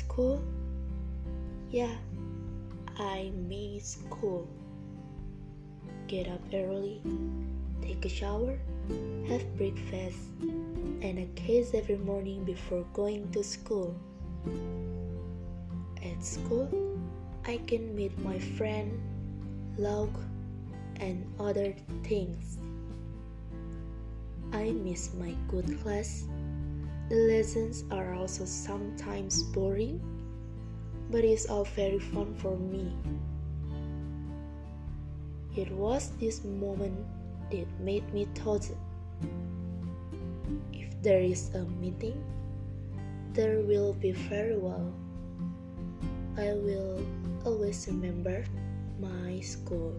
School? Yeah, I miss school. Get up early, take a shower, have breakfast, and a kiss every morning before going to school. At school, I can meet my friend, log, and other things. I miss my good class the lessons are also sometimes boring, but it's all very fun for me. It was this moment that made me thought if there is a meeting, there will be very well. I will always remember my school.